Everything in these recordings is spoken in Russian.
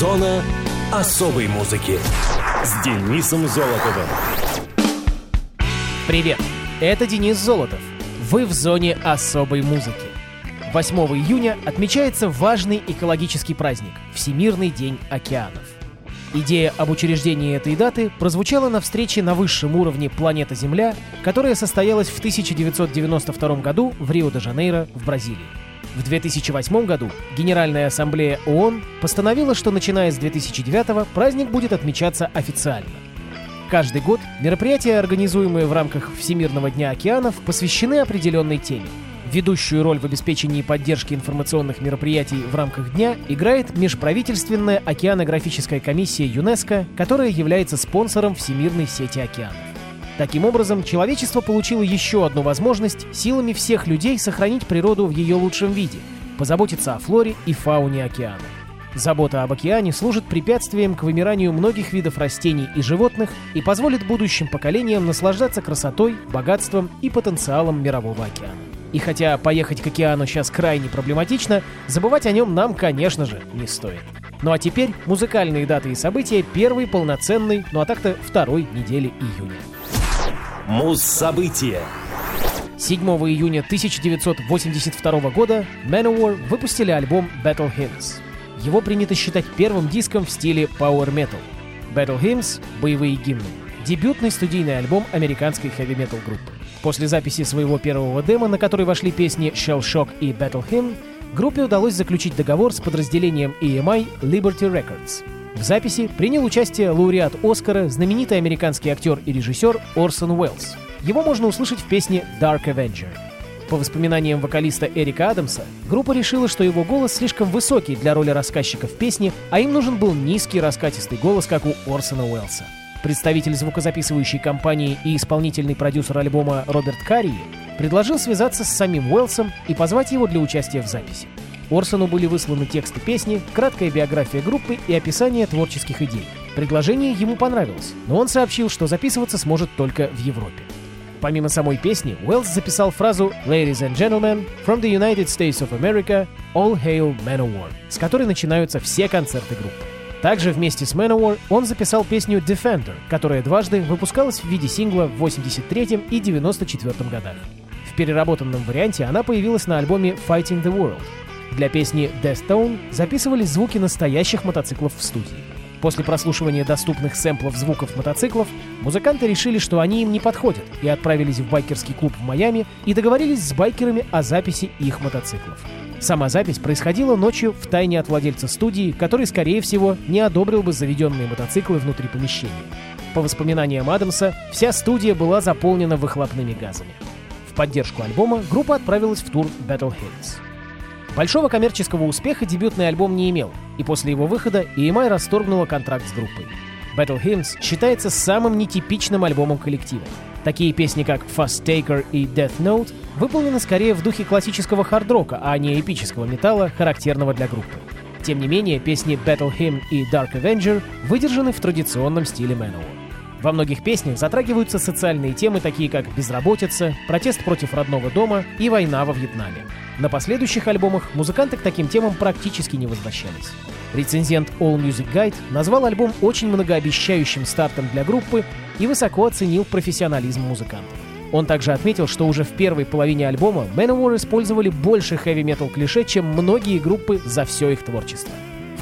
Зона особой музыки с Денисом Золотовым. Привет, это Денис Золотов. Вы в зоне особой музыки. 8 июня отмечается важный экологический праздник – Всемирный день океанов. Идея об учреждении этой даты прозвучала на встрече на высшем уровне «Планета Земля», которая состоялась в 1992 году в Рио-де-Жанейро в Бразилии. В 2008 году Генеральная Ассамблея ООН постановила, что начиная с 2009 праздник будет отмечаться официально. Каждый год мероприятия, организуемые в рамках Всемирного дня океанов, посвящены определенной теме. Ведущую роль в обеспечении поддержки информационных мероприятий в рамках дня играет Межправительственная океанографическая комиссия ЮНЕСКО, которая является спонсором Всемирной сети океанов. Таким образом, человечество получило еще одну возможность силами всех людей сохранить природу в ее лучшем виде, позаботиться о флоре и фауне океана. Забота об океане служит препятствием к вымиранию многих видов растений и животных и позволит будущим поколениям наслаждаться красотой, богатством и потенциалом мирового океана. И хотя поехать к океану сейчас крайне проблематично, забывать о нем нам, конечно же, не стоит. Ну а теперь музыкальные даты и события первой полноценной, ну а так-то второй недели июня. Муз-события. 7 июня 1982 года Manowar выпустили альбом Battle Hymns. Его принято считать первым диском в стиле Power Metal. Battle Hymns — боевые гимны. Дебютный студийный альбом американской хэви-метал группы. После записи своего первого демо, на который вошли песни Shell Shock и Battle Hymn, группе удалось заключить договор с подразделением EMI Liberty Records. В записи принял участие лауреат Оскара, знаменитый американский актер и режиссер Орсон Уэллс. Его можно услышать в песне Dark Avenger. По воспоминаниям вокалиста Эрика Адамса, группа решила, что его голос слишком высокий для роли рассказчика в песне, а им нужен был низкий раскатистый голос, как у Орсона Уэллса. Представитель звукозаписывающей компании и исполнительный продюсер альбома Роберт Карри предложил связаться с самим Уэллсом и позвать его для участия в записи. Орсону были высланы тексты песни, краткая биография группы и описание творческих идей. Предложение ему понравилось, но он сообщил, что записываться сможет только в Европе. Помимо самой песни, Уэллс записал фразу «Ladies and gentlemen, from the United States of America, all hail Manowar», с которой начинаются все концерты группы. Также вместе с Manowar он записал песню Defender, которая дважды выпускалась в виде сингла в 83 и 94 годах. В переработанном варианте она появилась на альбоме Fighting the World. Для песни Death Tone записывались звуки настоящих мотоциклов в студии. После прослушивания доступных сэмплов звуков мотоциклов, музыканты решили, что они им не подходят, и отправились в байкерский клуб в Майами и договорились с байкерами о записи их мотоциклов. Сама запись происходила ночью в тайне от владельца студии, который, скорее всего, не одобрил бы заведенные мотоциклы внутри помещения. По воспоминаниям Адамса, вся студия была заполнена выхлопными газами. В поддержку альбома группа отправилась в тур Battle Hymns. Большого коммерческого успеха дебютный альбом не имел, и после его выхода EMI расторгнула контракт с группой. Battle Hymns считается самым нетипичным альбомом коллектива. Такие песни, как Fast Taker и Death Note, выполнены скорее в духе классического хард-рока, а не эпического металла, характерного для группы. Тем не менее, песни Battle Hymn и Dark Avenger выдержаны в традиционном стиле Manowar. Во многих песнях затрагиваются социальные темы, такие как безработица, протест против родного дома и война во Вьетнаме. На последующих альбомах музыканты к таким темам практически не возвращались. Рецензент All Music Guide назвал альбом очень многообещающим стартом для группы и высоко оценил профессионализм музыкантов. Он также отметил, что уже в первой половине альбома Manowar использовали больше хэви-метал клише, чем многие группы за все их творчество.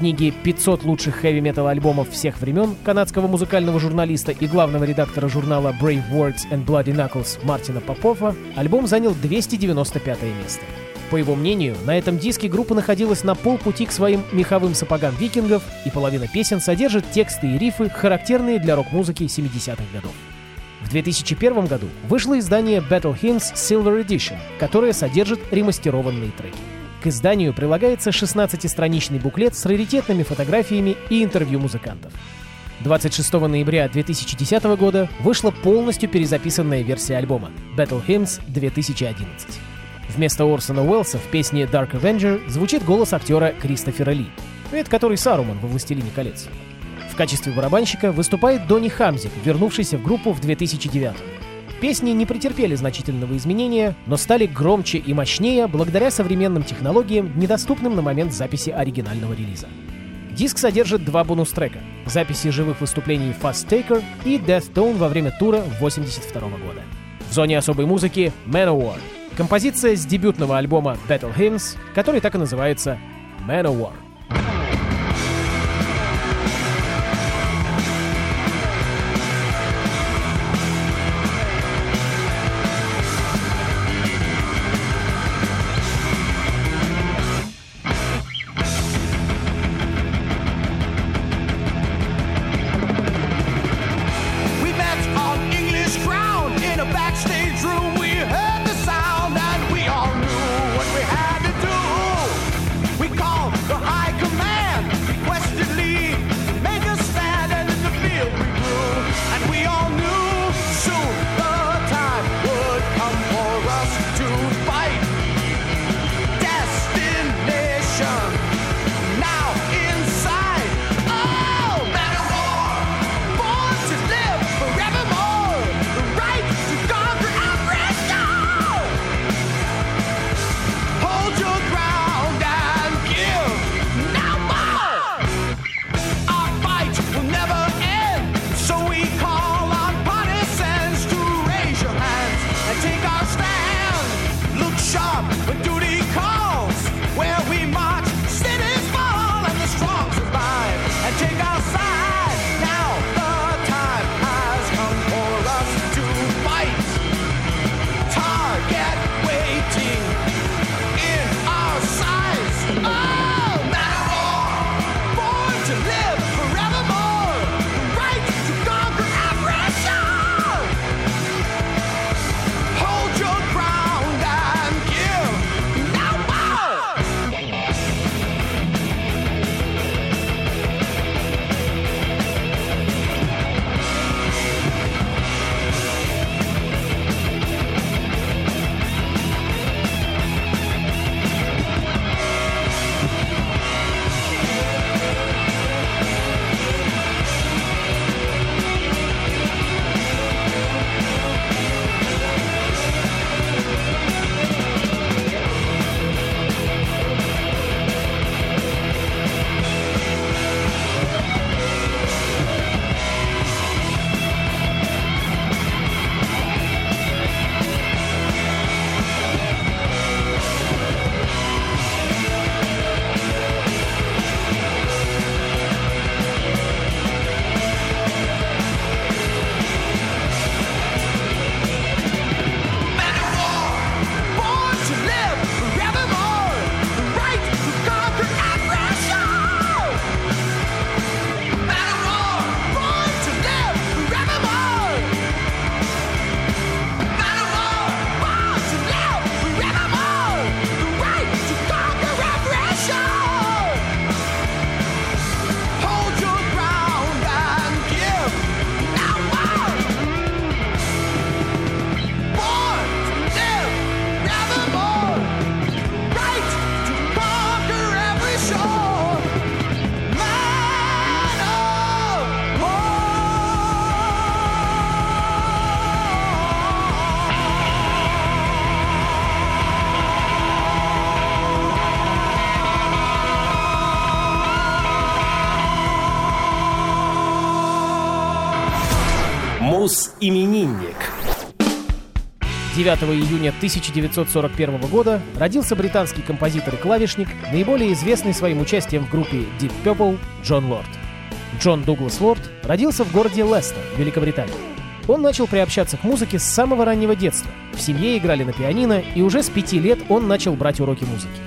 Книге «500 лучших хэви-метал альбомов всех времен» канадского музыкального журналиста и главного редактора журнала Brave Words and Bloody Knuckles Мартина Попова альбом занял 295 место. По его мнению, на этом диске группа находилась на полпути к своим меховым сапогам викингов, и половина песен содержит тексты и рифы, характерные для рок-музыки 70-х годов. В 2001 году вышло издание Battle Hymns Silver Edition, которое содержит ремастерованные треки. К изданию прилагается 16-страничный буклет с раритетными фотографиями и интервью музыкантов. 26 ноября 2010 года вышла полностью перезаписанная версия альбома Battle Hymns 2011. Вместо Орсона Уэллса в песне Dark Avenger звучит голос актера Кристофера Ли, это который Саруман во «Властелине колец». В качестве барабанщика выступает Донни Хамзик, вернувшийся в группу в 2009 Песни не претерпели значительного изменения, но стали громче и мощнее благодаря современным технологиям, недоступным на момент записи оригинального релиза. Диск содержит два бонус-трека — записи живых выступлений Fast Taker и Death Tone во время тура 1982 года. В зоне особой музыки Manowar — композиция с дебютного альбома Battle Hymns, который так и называется Manowar. Мус-именинник. 9 июня 1941 года родился британский композитор и клавишник, наиболее известный своим участием в группе Deep Purple Джон Лорд. Джон Дуглас Лорд родился в городе Лестер, Великобритания. Он начал приобщаться к музыке с самого раннего детства. В семье играли на пианино, и уже с пяти лет он начал брать уроки музыки.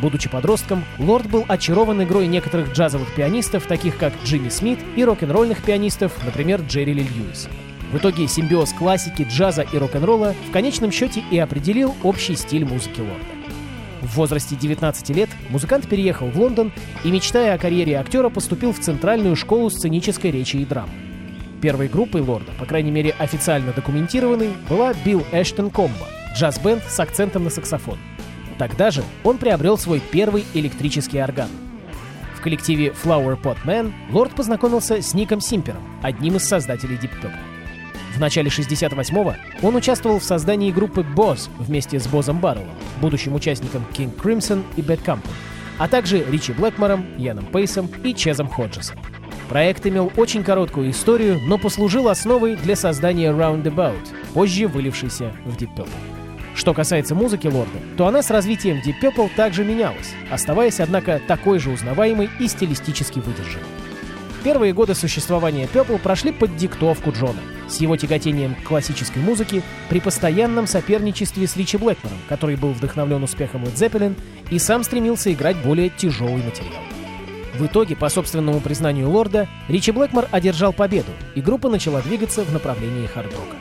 Будучи подростком, Лорд был очарован игрой некоторых джазовых пианистов, таких как Джимми Смит, и рок-н-ролльных пианистов, например, Джерри Ли Льюис. В итоге симбиоз классики, джаза и рок-н-ролла в конечном счете и определил общий стиль музыки Лорда. В возрасте 19 лет музыкант переехал в Лондон и, мечтая о карьере актера, поступил в Центральную школу сценической речи и драмы. Первой группой Лорда, по крайней мере официально документированной, была Билл Эштон Комбо, джаз-бенд с акцентом на саксофон. Тогда же он приобрел свой первый электрический орган. В коллективе Flower Pot Man Лорд познакомился с Ником Симпером, одним из создателей Deep Purple. В начале 68-го он участвовал в создании группы Boss вместе с Бозом Барреллом, будущим участником King Crimson и Bad Company. а также Ричи Блэкмором, Яном Пейсом и Чезом Ходжесом. Проект имел очень короткую историю, но послужил основой для создания Roundabout, позже вылившейся в Deep Purple. Что касается музыки Лорда, то она с развитием Deep Purple также менялась, оставаясь, однако, такой же узнаваемой и стилистически выдержанной. Первые годы существования Purple прошли под диктовку Джона, с его тяготением к классической музыке при постоянном соперничестве с Ричи Блэкмором, который был вдохновлен успехом Led Zeppelin и сам стремился играть более тяжелый материал. В итоге, по собственному признанию Лорда, Ричи Блэкмор одержал победу, и группа начала двигаться в направлении хард-рока.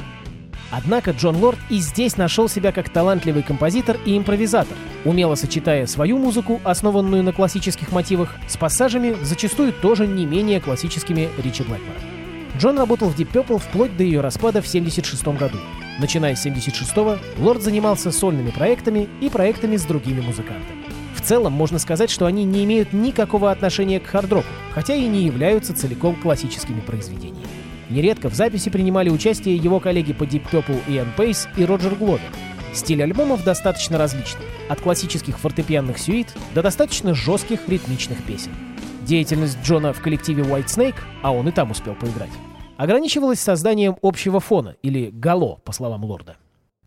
Однако Джон Лорд и здесь нашел себя как талантливый композитор и импровизатор, умело сочетая свою музыку, основанную на классических мотивах, с пассажами, зачастую тоже не менее классическими Ричи Блэкмора. Джон работал в Deep Purple вплоть до ее распада в 1976 году. Начиная с 1976 Лорд занимался сольными проектами и проектами с другими музыкантами. В целом можно сказать, что они не имеют никакого отношения к хард-року, хотя и не являются целиком классическими произведениями. Нередко в записи принимали участие его коллеги по Deep Purple Иэн Пейс и Роджер Гловер. Стиль альбомов достаточно различный, от классических фортепианных сюит до достаточно жестких ритмичных песен. Деятельность Джона в коллективе White Snake, а он и там успел поиграть, ограничивалась созданием общего фона, или гало, по словам Лорда.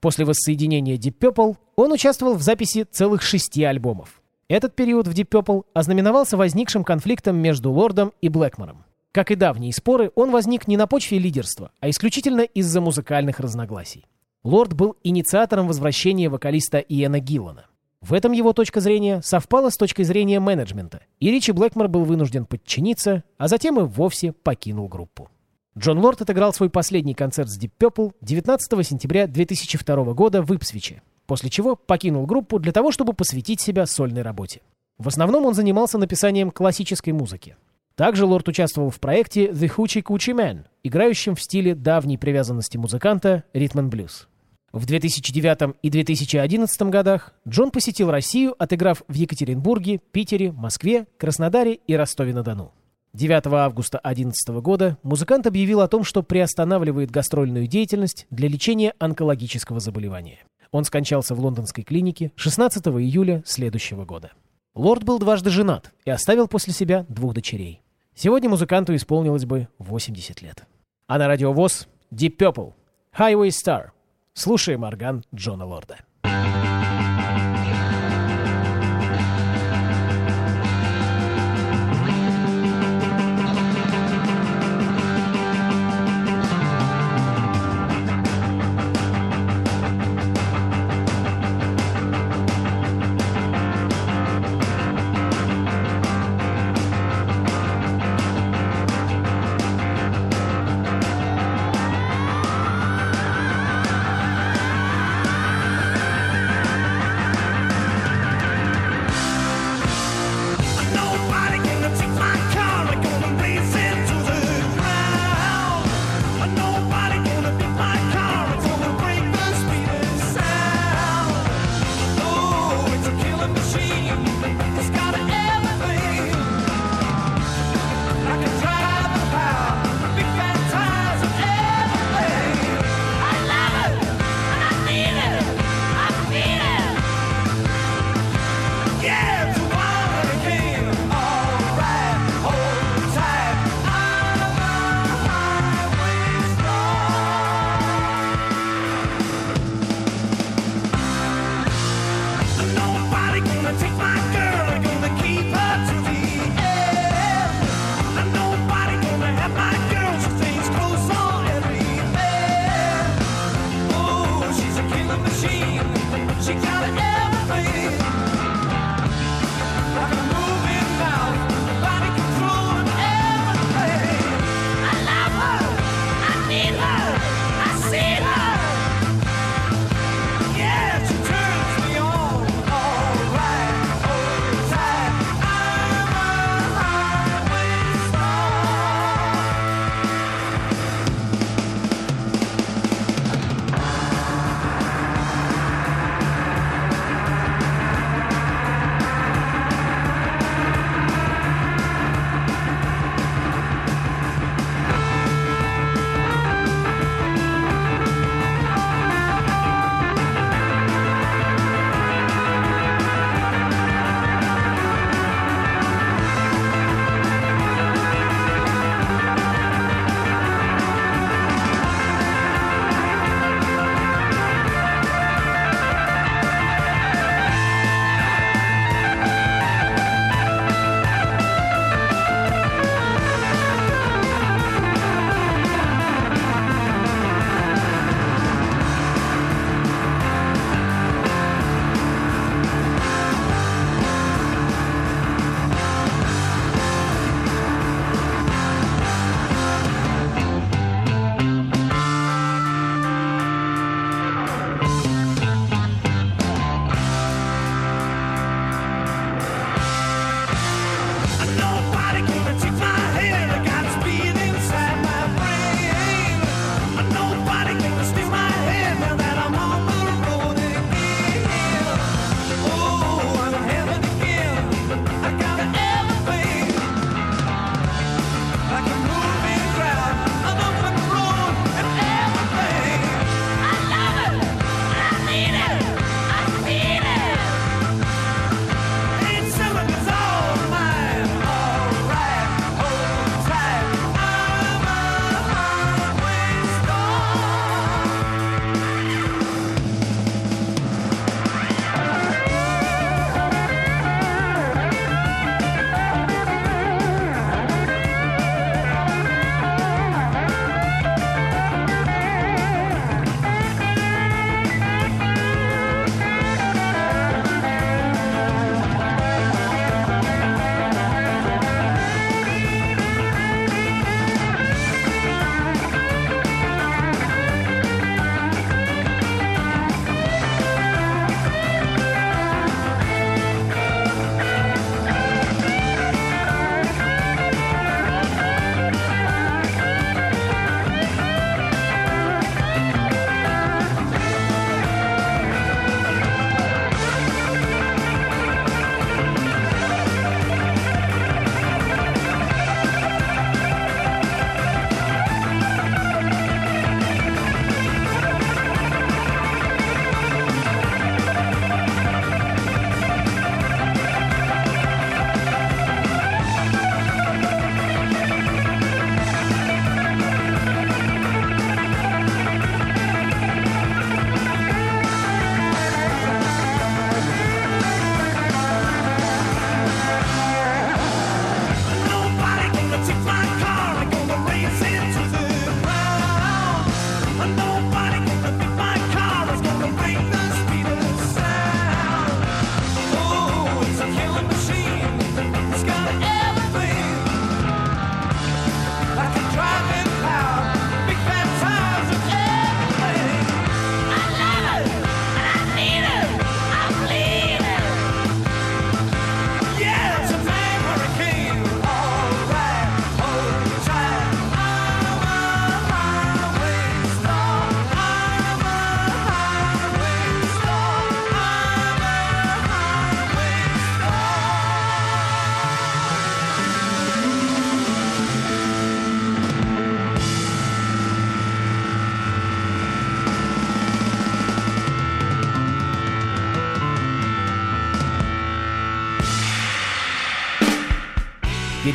После воссоединения Deep Purple он участвовал в записи целых шести альбомов. Этот период в Deep Purple ознаменовался возникшим конфликтом между Лордом и Блэкмором. Как и давние споры, он возник не на почве лидерства, а исключительно из-за музыкальных разногласий. Лорд был инициатором возвращения вокалиста Иэна Гиллана. В этом его точка зрения совпала с точкой зрения менеджмента, и Ричи Блэкмор был вынужден подчиниться, а затем и вовсе покинул группу. Джон Лорд отыграл свой последний концерт с Deep Purple 19 сентября 2002 года в Ипсвиче, после чего покинул группу для того, чтобы посвятить себя сольной работе. В основном он занимался написанием классической музыки. Также Лорд участвовал в проекте The Hoochie Coochie Man, играющем в стиле давней привязанности музыканта Rhythm Blues. В 2009 и 2011 годах Джон посетил Россию, отыграв в Екатеринбурге, Питере, Москве, Краснодаре и Ростове-на-Дону. 9 августа 2011 года музыкант объявил о том, что приостанавливает гастрольную деятельность для лечения онкологического заболевания. Он скончался в лондонской клинике 16 июля следующего года. Лорд был дважды женат и оставил после себя двух дочерей. Сегодня музыканту исполнилось бы 80 лет. А на радио ВОЗ Deep Purple, Highway Star. Слушаем орган Джона Лорда.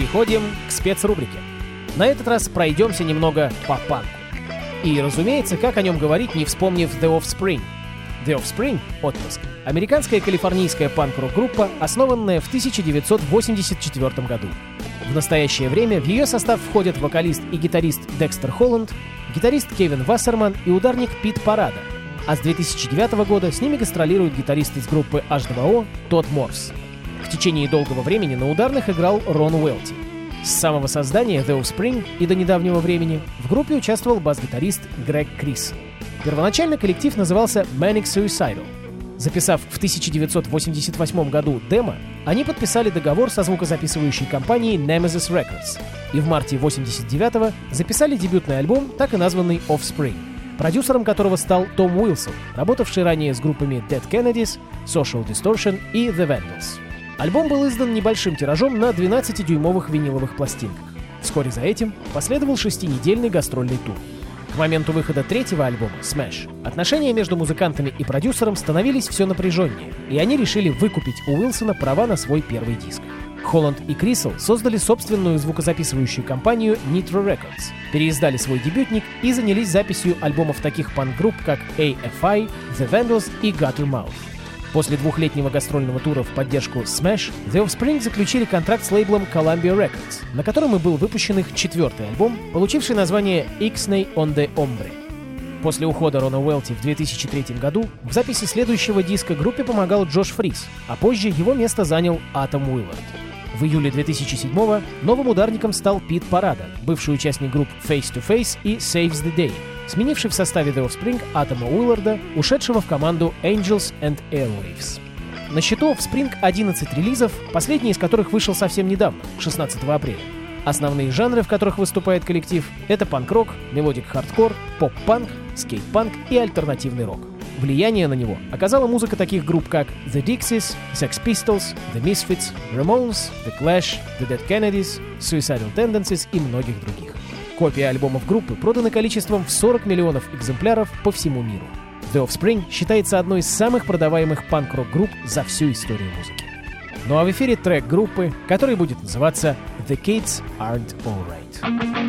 Переходим к спецрубрике. На этот раз пройдемся немного по панку. И, разумеется, как о нем говорить, не вспомнив The Offspring. The Offspring — отпуск. Американская калифорнийская панк-рок-группа, основанная в 1984 году. В настоящее время в ее состав входят вокалист и гитарист Декстер Холланд, гитарист Кевин Вассерман и ударник Пит Парада. А с 2009 года с ними гастролирует гитарист из группы H2O Тодд Морс. В течение долгого времени на ударных играл Рон Уэлти. С самого создания The Offspring и до недавнего времени в группе участвовал бас-гитарист Грег Крис. Первоначально коллектив назывался Manic Suicidal. Записав в 1988 году демо, они подписали договор со звукозаписывающей компанией Nemesis Records и в марте 1989 записали дебютный альбом, так и названный Offspring, продюсером которого стал Том Уилсон, работавший ранее с группами Dead Kennedys, Social Distortion и The Vandals. Альбом был издан небольшим тиражом на 12-дюймовых виниловых пластинках. Вскоре за этим последовал шестинедельный гастрольный тур. К моменту выхода третьего альбома, Smash, отношения между музыкантами и продюсером становились все напряженнее, и они решили выкупить у Уилсона права на свой первый диск. Холланд и Крисел создали собственную звукозаписывающую компанию Nitro Records, переиздали свой дебютник и занялись записью альбомов таких панк-групп, как AFI, The Vandals и Guttermouth. После двухлетнего гастрольного тура в поддержку Smash, The Offspring заключили контракт с лейблом Columbia Records, на котором и был выпущен их четвертый альбом, получивший название Ixnay on the Ombre. После ухода Рона Уэлти в 2003 году в записи следующего диска группе помогал Джош Фрис, а позже его место занял Атом Уиллард. В июле 2007 новым ударником стал Пит Парада, бывший участник групп Face to Face и Saves the Day, сменивший в составе The Offspring Атома Уилларда, ушедшего в команду Angels and Airwaves. На счету Offspring 11 релизов, последний из которых вышел совсем недавно, 16 апреля. Основные жанры, в которых выступает коллектив, это панк-рок, мелодик-хардкор, поп-панк, скейт-панк и альтернативный рок. Влияние на него оказала музыка таких групп, как The Dickies, Sex Pistols, The Misfits, Ramones, The Clash, The Dead Kennedys, Suicidal Tendencies и многих других. Копии альбомов группы проданы количеством в 40 миллионов экземпляров по всему миру. The Offspring считается одной из самых продаваемых панк-рок групп за всю историю музыки. Ну а в эфире трек группы, который будет называться The Kids Aren't Alright.